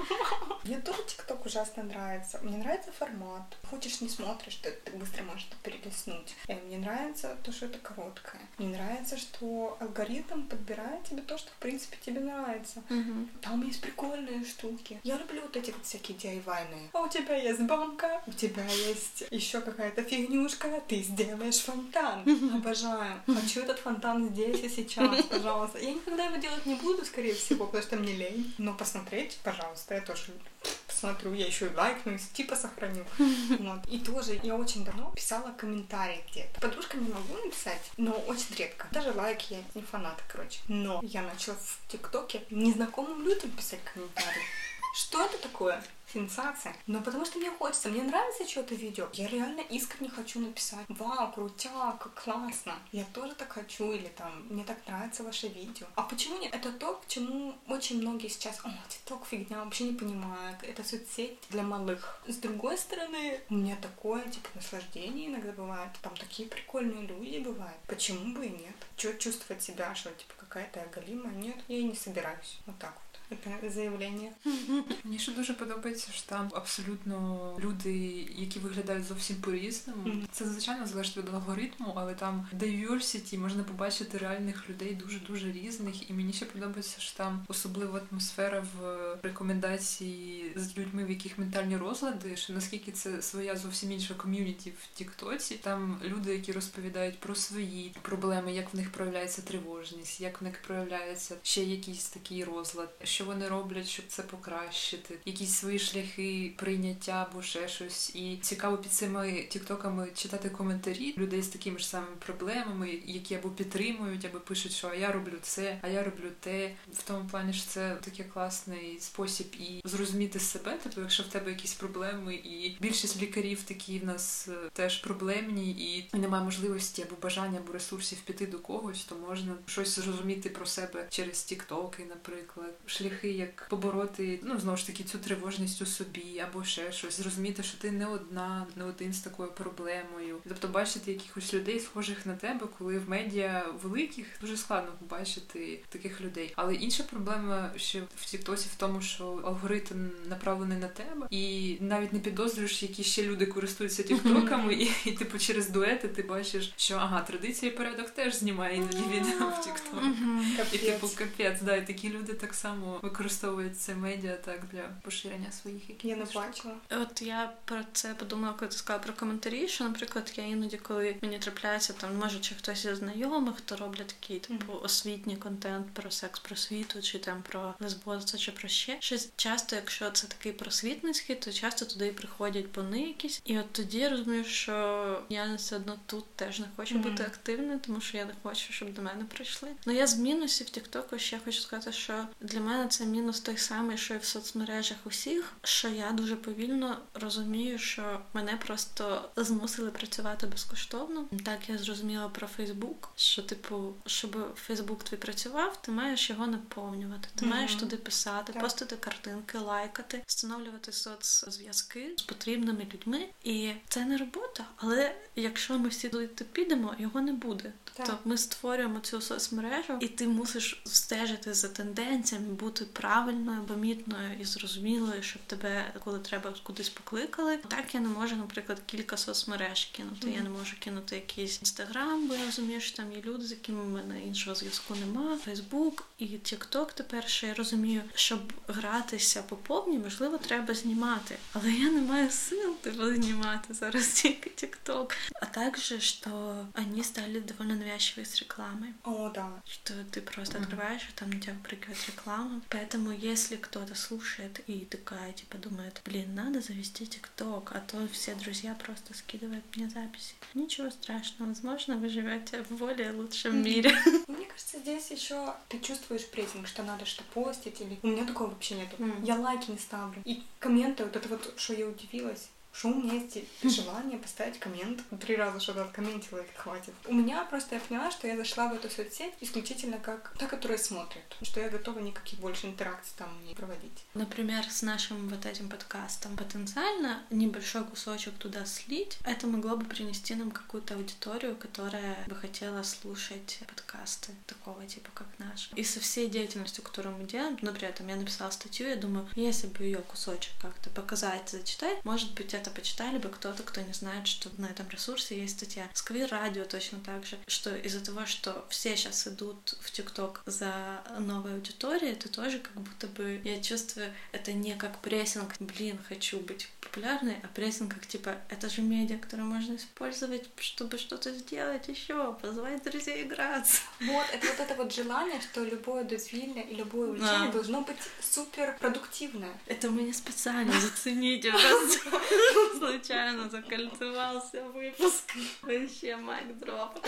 Мне тоже ТикТок ужасно нравится. Мне нравится формат. Хочешь, не смотришь, ты, ты быстро можешь перелистнуть. Э, Мне нравится то, что это короткое. Мне нравится, что алгоритм подбирает тебе то, что, в принципе, тебе нравится. Там есть прикольные штуки. Я люблю вот эти вот всякие DIY-ные. А у тебя есть банка, у тебя есть еще какая-то фигнюшка, ты сделаешь фонтан. Обожаю. Хочу этот фонтан здесь и сейчас, пожалуйста. Я никогда его делать не буду, скорее всего, потому что мне лень. Но посмотреть, пожалуйста, я тоже посмотрю, я еще и лайкну, и типа сохраню. Вот. И тоже я очень давно писала комментарий где-то. Подружкам не могу написать, но очень редко. Даже лайки я не фанат, короче. Но я начала в ТикТоке незнакомым людям писать комментарии. Что это такое? Сенсация. Но потому что мне хочется, мне нравится что-то видео. Я реально искренне хочу написать. Вау, крутяк, классно. Я тоже так хочу. Или там, мне так нравится ваше видео. А почему нет? Это то, к чему очень многие сейчас, о, тикток фигня, вообще не понимаю. Это соцсеть для малых. С другой стороны, у меня такое, типа, наслаждение иногда бывает. Там такие прикольные люди бывают. Почему бы и нет? Чё чувствовать себя, что, типа, какая-то я галимая? Нет, я и не собираюсь. Вот так вот. Это заявление. Мені ще дуже подобається, що там абсолютно люди, які виглядають зовсім по-різному. Це звичайно залежить від алгоритму, але там diversity, можна побачити реальних людей дуже дуже різних. І мені ще подобається, що там особлива атмосфера в рекомендації з людьми, в яких ментальні розлади, що наскільки це своя зовсім інша ком'юніті в Тіктоці. Там люди, які розповідають про свої проблеми, як в них проявляється тривожність, як в них проявляється ще якийсь такий розлад що вони роблять, щоб це покращити, якісь свої шляхи прийняття або ще щось. І цікаво під цими тіктоками читати коментарі людей з такими ж самими проблемами, які або підтримують, або пишуть, що а я роблю це, а я роблю те. В тому плані що це такий класний спосіб і зрозуміти себе. Тобто, якщо в тебе якісь проблеми, і більшість лікарів такі в нас е, теж проблемні, і немає можливості або бажання або ресурсів піти до когось, то можна щось зрозуміти про себе через тіктоки, наприклад, шляхи, як побороти ну знову ж таки цю тривожність у собі, або ще щось, зрозуміти, що ти не одна, не один з такою проблемою. Тобто бачити якихось людей, схожих на тебе, коли в медіа великих дуже складно побачити таких людей. Але інша проблема ще в Тіктосі в тому, що алгоритм направлений на тебе, і навіть не підозрюєш, які ще люди користуються тіктоками, і, і типу через дуети ти бачиш, що ага, традиція і порядок теж знімає іноді відео в Тікток. І типу капець, да, і такі люди так само використовують це медіа так для поширення своїх якихось. Я не бачила. От я про це подумала, коли ти сказала про коментарі, що, наприклад, я іноді, коли мені трапляється там, може, чи хтось із знайомих, хто роблять такий типу освітній контент про секс просвіту, чи там про лесбозство, чи про ще щось. Часто, якщо це такий просвітницький, то часто туди і приходять бони якісь. І от тоді я розумію, що я все одно тут теж не хочу Мгм. бути активною, тому що я не хочу, щоб до мене прийшли. Ну я з мінусів Тіктоку ще хочу сказати, що для мене це мінус той самий, що і в соцмережах усіх, що я дуже повільно розумію, що мене просто змусили працювати безкоштовно. Так я зрозуміла про Фейсбук, що типу, щоб Фейсбук твій працював, ти маєш його наповнювати. Ти Мгм. маєш туди писати, Так. постити картинки, лайкати, встановлювати соцзв'язки з потрібними людьми. І це не робота. Але якщо ми всі туди підемо, його не буде. Тобто ми створюємо цю соцмережу, і ти мусиш стежити за тенденціями, бути правильною, помітною і зрозумілою, щоб тебе, коли треба, кудись покликали. Так я не можу, наприклад, кілька соцмереж кинути. Я не можу кинути якийсь інстаграм, бо я розумію, що там є люди, з якими в мене іншого зв'язку нема. Фейсбук і Тікток тепер ще я розумію, щоб гратися по повній, можливо, треба знімати. Але я не маю сил типу, знімати зараз тільки Тікток. А также, что они стали довольно навязчивые с рекламой. О, да. Что ты просто Мгм. открываешь, и там на тебя прыгает реклама. Поэтому, если кто-то слушает и такая, типа, думает, блин, надо завести ТикТок, а то все друзья просто скидывают мне записи. Ничего страшного, возможно, вы живете в более лучшем Мгм. мире. Мне кажется, здесь еще ты чувствуешь прессинг, что надо что постить, или у меня такого вообще нету. Мгм. Я лайки не ставлю. И комменты, вот это вот, что я удивилась. что у меня есть желание поставить коммент. Три раза что-то откомментила, и хватит. У меня просто я поняла, что я зашла в эту соцсеть исключительно как та, которая смотрит. Что я готова никаких больше интеракций там не проводить. Например, с нашим вот этим подкастом потенциально небольшой кусочек туда слить, это могло бы принести нам какую-то аудиторию, которая бы хотела слушать подкасты такого типа, как наш. И со всей деятельностью, которую мы делаем, например, там я написала статью, я думаю, если бы ее кусочек как-то показать, зачитать, может быть, это почитали бы кто-то, кто не знает, что на этом ресурсе есть статья. Сквир радио точно так же, что из-за того, что все сейчас идут в ТикТок за новой аудиторией, это тоже как будто бы, я чувствую, это не как прессинг, блин, хочу быть популярной, а прессинг как типа, это же медиа, которое можно использовать, чтобы что-то сделать еще, позвать друзей играться. Вот, это вот это вот желание, что любое дозвілля и любое увлечение Да. должно быть супер продуктивное. Это мы не специально, зацените, случайно закольцевался выпуск. Вообще майк дроп.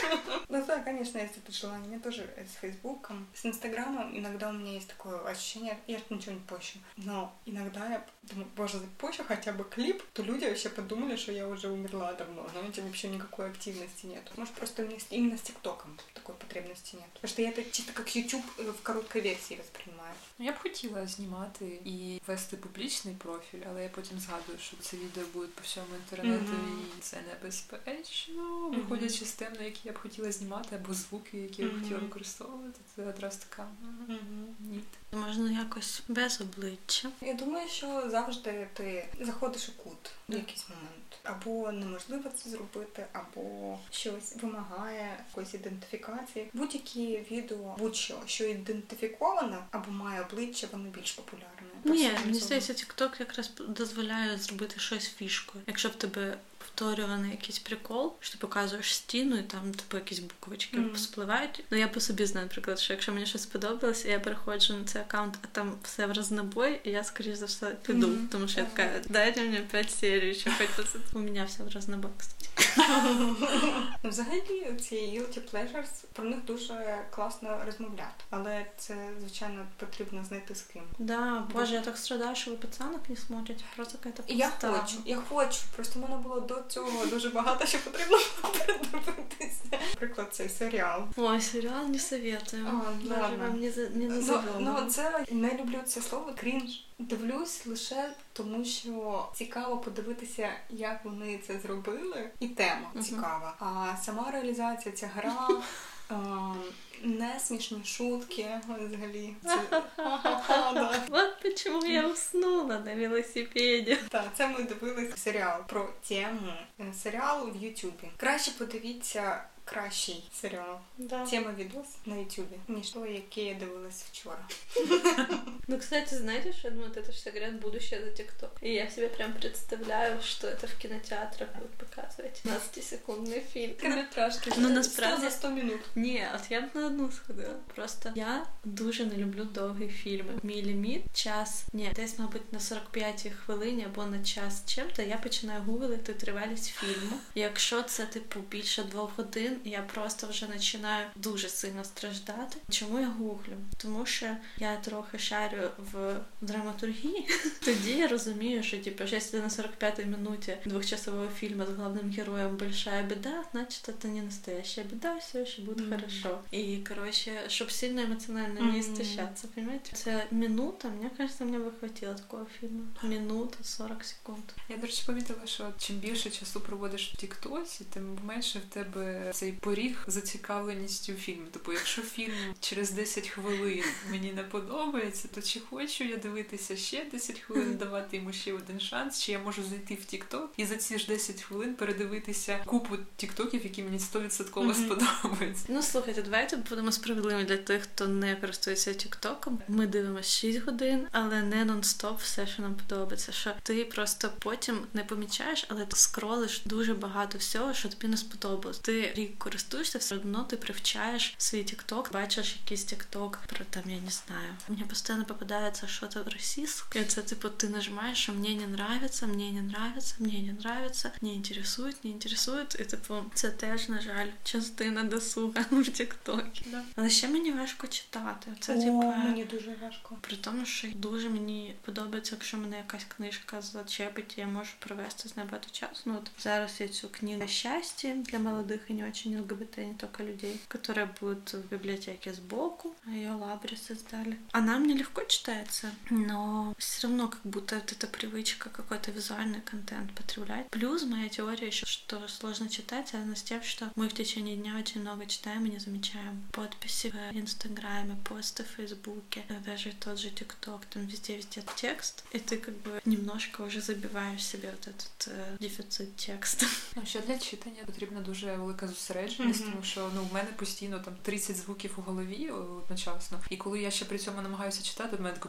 Ну да, конечно, есть это желание. У меня тоже с Фейсбуком. С Инстаграмом иногда у меня есть такое ощущение, я ничего не пощу. Но иногда я думаю, боже, запущу хотя бы клип, то люди вообще подумали, что я уже умерла давно. Знаете, вообще никакой активности нет. Может, просто у меня с- именно с ТикТоком такой потребности нет. Потому что я это чисто как YouTube э, в короткой версии воспринимаю. Ну, Я б хотіла знімати і вести публічний профіль, але я потім згадую, що це відео буде по всьому інтернету, Мгм. і це небезпечно. Виходячи з тем, на які я б хотіла знімати, або звуки, які я б хотіла використовувати, це одразу така «М, ні. Можна якось без обличчя. Я думаю, що завжди ти заходиш у кут в якийсь момент. Або неможливо це зробити, або щось вимагає якоїсь ідентифікації. Будь-які відео, будь-що, що ідентифіковано або має обличчя, воно більш популярне. Ні, мені здається, TikTok якраз дозволяє зробити щось фішкою. Якщо в тебе повторюваний якийсь прикол, що ти показуєш стіну, і там типу якісь буквочки mm. спливають. Ну я по собі знаю, наприклад, що якщо мені щось сподобалось, і я переходжу на цей аккаунт, а там все в рознобой, і я скоріш за все піду. Мгм. Тому що я така, дайте мені 5 серій, що хоч це. У мене все в рознобой, кстати. Ну, взагалі, ці guilty pleasures, про них дуже класно розмовляти. Але це, звичайно, потрібно знайти з ким. Да, боже, я так страдаю, що ви пацанок не смотрите. Просто какая-то я хочу, я хочу. Просто в мене було до цього дуже багато, що потрібно передивитися. Наприклад, цей серіал. Ой, сериал не советую. А, Даже ладно. вам не, не Ну, ну це не люблю це слово крінж. Дивлюсь лише тому, що цікаво подивитися, як вони це зробили, і тема цікава. А сама реалізація, ця гра. ем, Не смішні шутки взагалі. Вот почему я уснула на велосипеде. Так, це ми дивилися серіал про тему е, серіалу в Ютубі. Краще подивіться кращий серіал. Да. Тема відос на Ютубі, ніж той, який я дивилась вчора. Ну, кстати, знаете, что я думаю, вот это же все говорят будущее за ТикТок. И я себе прям представляю, что это в кинотеатрах будут показывать. 15-секундный фильм. Короткометражки. Ну, 100 насправді- за 100 минут. Ні, от я б на одну сходила. Просто я дуже не люблю довгі фільми. Мій ліміт час, ні, десь, мабуть, на 45 хвилині або на час чим-то я починаю гуглити тривалість фільму. Якщо це типу більше двох годин, я просто вже починаю дуже сильно страждати. Чому я гуглю? Тому що я трохи шарю в драматургії. Тоді я розумію, що типу, що якщо на 45-й минуті двохчасового фільму з головним героєм большая беда, значит это не настоящая беда, все еще будет Мгм. хорошо. И, короче, чтобы сильно эмоционально Мгм. не истощаться, понимаете? Это минута, мне кажется, мне бы хватило такого фильма. Минута 40 секунд. Я, до речі, помітила, що чим більше часу проводиш в Тіктосі, тим менше в тебе цей поріг зацікавленістю фільму. Тобто, якщо фільм через 10 хвилин мені не подобається, то чи хочу я дивитися ще 10 хвилин, давати йому ще один шанс, чи я можу зайти в Тікток і за ці ж 10 хвилин передивитися купу тіктоків, які мені 100% Мгм. сподобаються. Ну, слухайте, давайте будемо справедливі для тих, хто не користується Тіктоком. Ми дивимося 6 годин, але не нон-стоп все, що нам подобається. Що ти просто потім не помічаєш, але ти скролиш дуже багато всього, що тобі не сподобалось. Ти рік користуєшся, все одно ти привчаєш свій Тікток, бачиш якийсь Тікток про там, я не знаю. Мені постійно попадається щось російське. Це типу ти нажимаєш, що мені не нравится, мені не нравится, мені не нравится, не інтересують, не інтересують. І типу, це теж, на жаль, частина досуга в Тіктокі. Да. Але ще мені важко читати. Це О, типу. мені дуже важко. При тому, що дуже мені подобається, якщо мене якась книжка зачепить, я можу провести з нею багато часу. Ну от зараз я цю книгу «Счастье» для молодых и не очень ЛГБТ, не только людей, которая будет в библиотеке сбоку. Ее лабрисы сдали. Она мне легко читается, но все равно как будто вот эта привычка какой-то визуальный контент потреблять. Плюс моя теория еще, что сложно читать, она с тем, что мы в течение дня очень много читаем и не замечаем подписи в Инстаграме, посты в Фейсбуке, даже тот же ТикТок, там везде-везде текст, и ты как бы немножко уже забиваешь себе вот этот э, дефицит текста. Що для читання потрібна дуже велика зосередженість, Мгм. тому що ну в мене постійно там 30 звуків у голові одночасно. І коли я ще при цьому намагаюся читати, в мене тако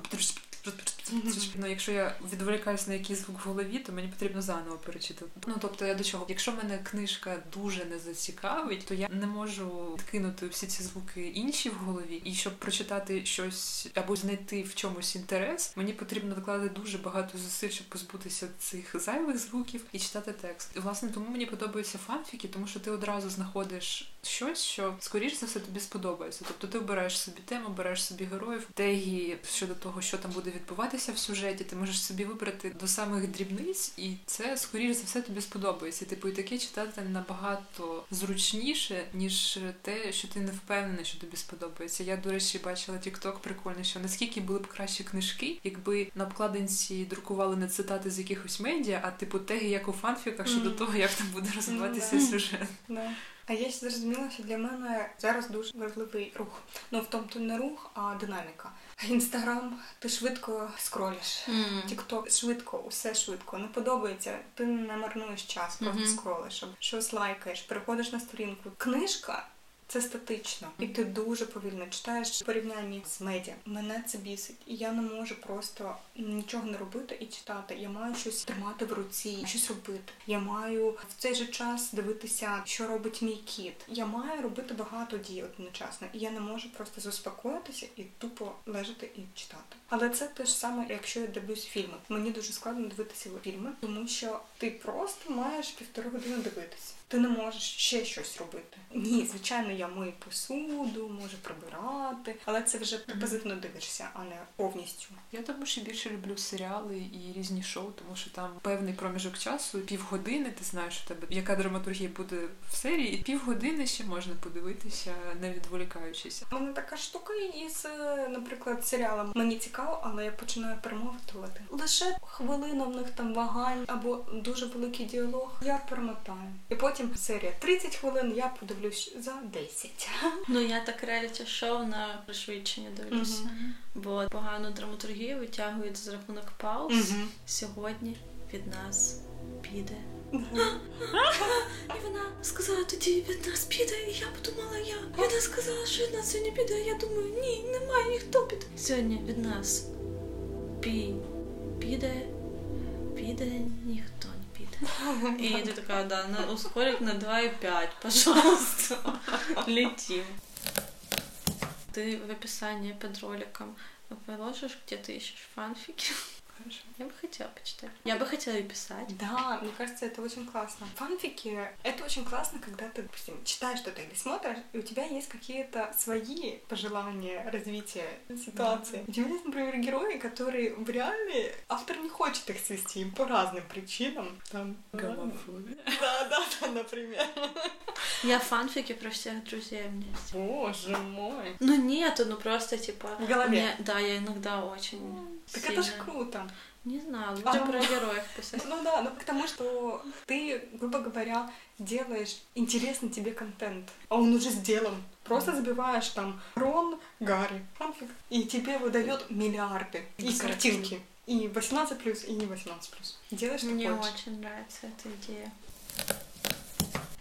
ну, якщо я відволікаюсь на якийсь звук в голові, то мені потрібно заново перечитати. Ну тобто я до чого? Якщо мене книжка дуже не зацікавить, то я не можу відкинути всі ці звуки інші в голові. І щоб прочитати щось або знайти в чомусь інтерес, мені потрібно докладати дуже багато зусиль, щоб позбутися цих зайвих звуків і читати текст. І власне тому мені подобаються фанфіки, тому що ти одразу знаходиш щось, що скоріш за все тобі сподобається. Тобто ти обираєш собі тему, обираєш собі героїв, теги щодо того, що там буде відбуватися в сюжеті. Ти можеш собі вибрати до самих дрібниць, і це скоріш за все тобі сподобається. Типу, і таке читати набагато зручніше, ніж те, що ти не впевнений, що тобі сподобається. Я, до речі, бачила TikTok прикольний, що наскільки були б кращі книжки, якби на обкладинці друкували не цитати з якихось медіа, а типу теги, як у фанфіках, щодо Мгм. того, як там буде розвиватися да. сюжет. Да. А я ще зрозуміла, що для мене зараз дуже важливий рух. Ну, в тому то не рух, а динаміка. Інстаграм, ти швидко скролиш. Тікток швидко, усе швидко. Не подобається. Ти не марнуєш час, просто Мгм. скролиш, щось лайкаєш, переходиш на сторінку. Книжка Це статично, і ти дуже повільно читаєш в порівнянні з медіа. Мене це бісить, і я не можу просто нічого не робити і читати. Я маю щось тримати в руці, щось робити. Я маю в цей же час дивитися, що робить мій кіт. Я маю робити багато дій одночасно, і я не можу просто заспокоїтися і тупо лежати і читати. Але це те ж саме, якщо я дивлюсь фільми. Мені дуже складно дивитися фільми, тому що ти просто маєш півтори години дивитися. Ти не можеш ще щось робити. Ні, звичайно, я мию посуду, можу прибирати, але це вже ти позитивно дивишся, а не повністю. Я тому що більше люблю серіали і різні шоу, тому що там певний проміжок часу, півгодини, ти знаєш, що тебе яка драматургія буде в серії, і півгодини ще можна подивитися, не відволікаючись. У мене така штука із, наприклад, серіалом. Мені цікаво, але я починаю перемотувати. Лише хвилина в них там вагань або дуже великий діалог. Я перемотаю. І потім серія 30 хвилин, я подивлюсь за 10. Ну я так реаліті шоу на пришвидшення дивлюся, Мгм. бо погану драматургію витягують з рахунок пауз. Сьогодні від нас піде. І вона сказала тоді від нас піде, і я подумала, я. І вона сказала, що від нас сьогодні піде. Я думаю, ні, немає ніхто піде. Сьогодні від нас пі піде, піде, ніхто не піде. І ти така, да, на ускорить на 2,5, пожалуйста. Летим. Ты в описании под роликом положишь, где ты ищешь фанфики? Хорошо. Я бы хотела почитать. Я бы хотела и писать. Да, мне кажется, это очень классно. Фанфики — это очень классно, когда ты, допустим, читаешь что-то или смотришь, и у тебя есть какие-то свои пожелания развития ситуации. У тебя есть, например, герои, которые в реале автор не хочет их свести по разным причинам. Там, Гомофобія. Да, да, да, например. Я фанфики про всех друзей меня есть. Боже мой. Ну нету, ну просто типа... В голове. мне- да, я иногда очень Так сильно... это же круто. Не знаю, лучше А, про героев писать. Ну да, ну потому что ты, грубо говоря, делаешь интересный тебе контент, а он уже сделан. Просто забиваешь там Рон, Гарри, фанфик, и тебе выдает миллиарды и картинки. И 18 плюс, и не 18 плюс. Делаешь, что Мне хочешь. очень нравится эта идея.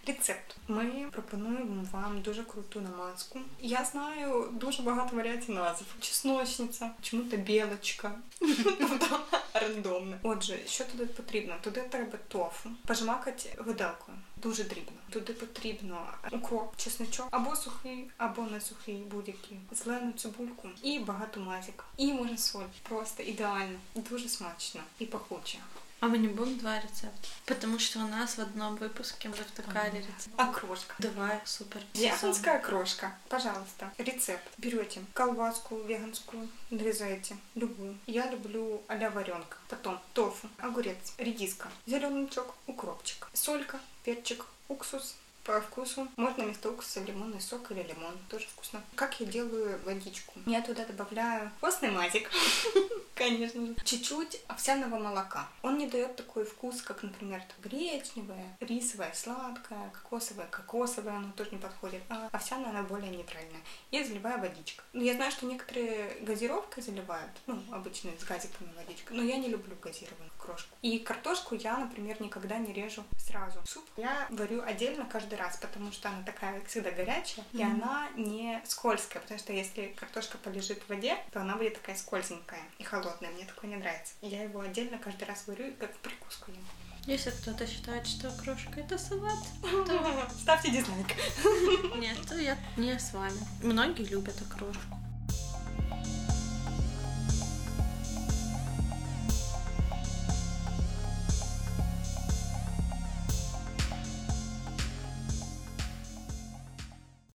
Рецепт. Ми пропонуємо вам дуже круту намазку. Я знаю дуже багато варіацій назв. Чесночниця, чому-то білочка. Тобто рандомно. Отже, що туди потрібно? Туди треба тофу, пожмакати виделкою. Дуже дрібно. Туди потрібно укроп, чесничок, або сухий, або не сухий, будь-який, зелену цибульку і багато мазік. І може соль. Просто ідеально, дуже смачно і пахуче. А мы не будем два рецепта? Потому что у нас в одном выпуске мы втыкали Ага. рецепт. А крошка. Давай, супер. Веганская крошка. Пожалуйста. Рецепт. Берете колбаску веганскую, нарезаете любую. Я люблю а-ля варенка. Потом тофу, огурец, редиска, зеленый лучок, укропчик, солька, перчик, уксус, по вкусу. Можно вместо уксуса лимонный сок или лимон. Тоже вкусно. Как я делаю водичку? Я туда добавляю постный мазик. Конечно же. Чуть-чуть овсяного молока. Он не дает такой вкус, как, например, гречневое, рисовое, сладкое, кокосовое, кокосовое, оно тоже не подходит. А овсяное, оно более нейтральное. И заливаю водичка. Ну, я знаю, что некоторые газировкой заливают, ну, обычно с газиками водичка, но я не люблю газированную крошку. И картошку я, например, никогда не режу сразу. Суп я варю отдельно каждый раз, потому что она такая всегда горячая, и Мгм. она не скользкая, потому что если картошка полежит в воде, то она будет такая скользенькая и холодная. Мне такое не нравится. Я его отдельно каждый раз варю, и как прикуску ем. Если кто-то считает, что крошка это салат, Ставьте дизлайк. нет, то я не с вами. Многие любят окрошку.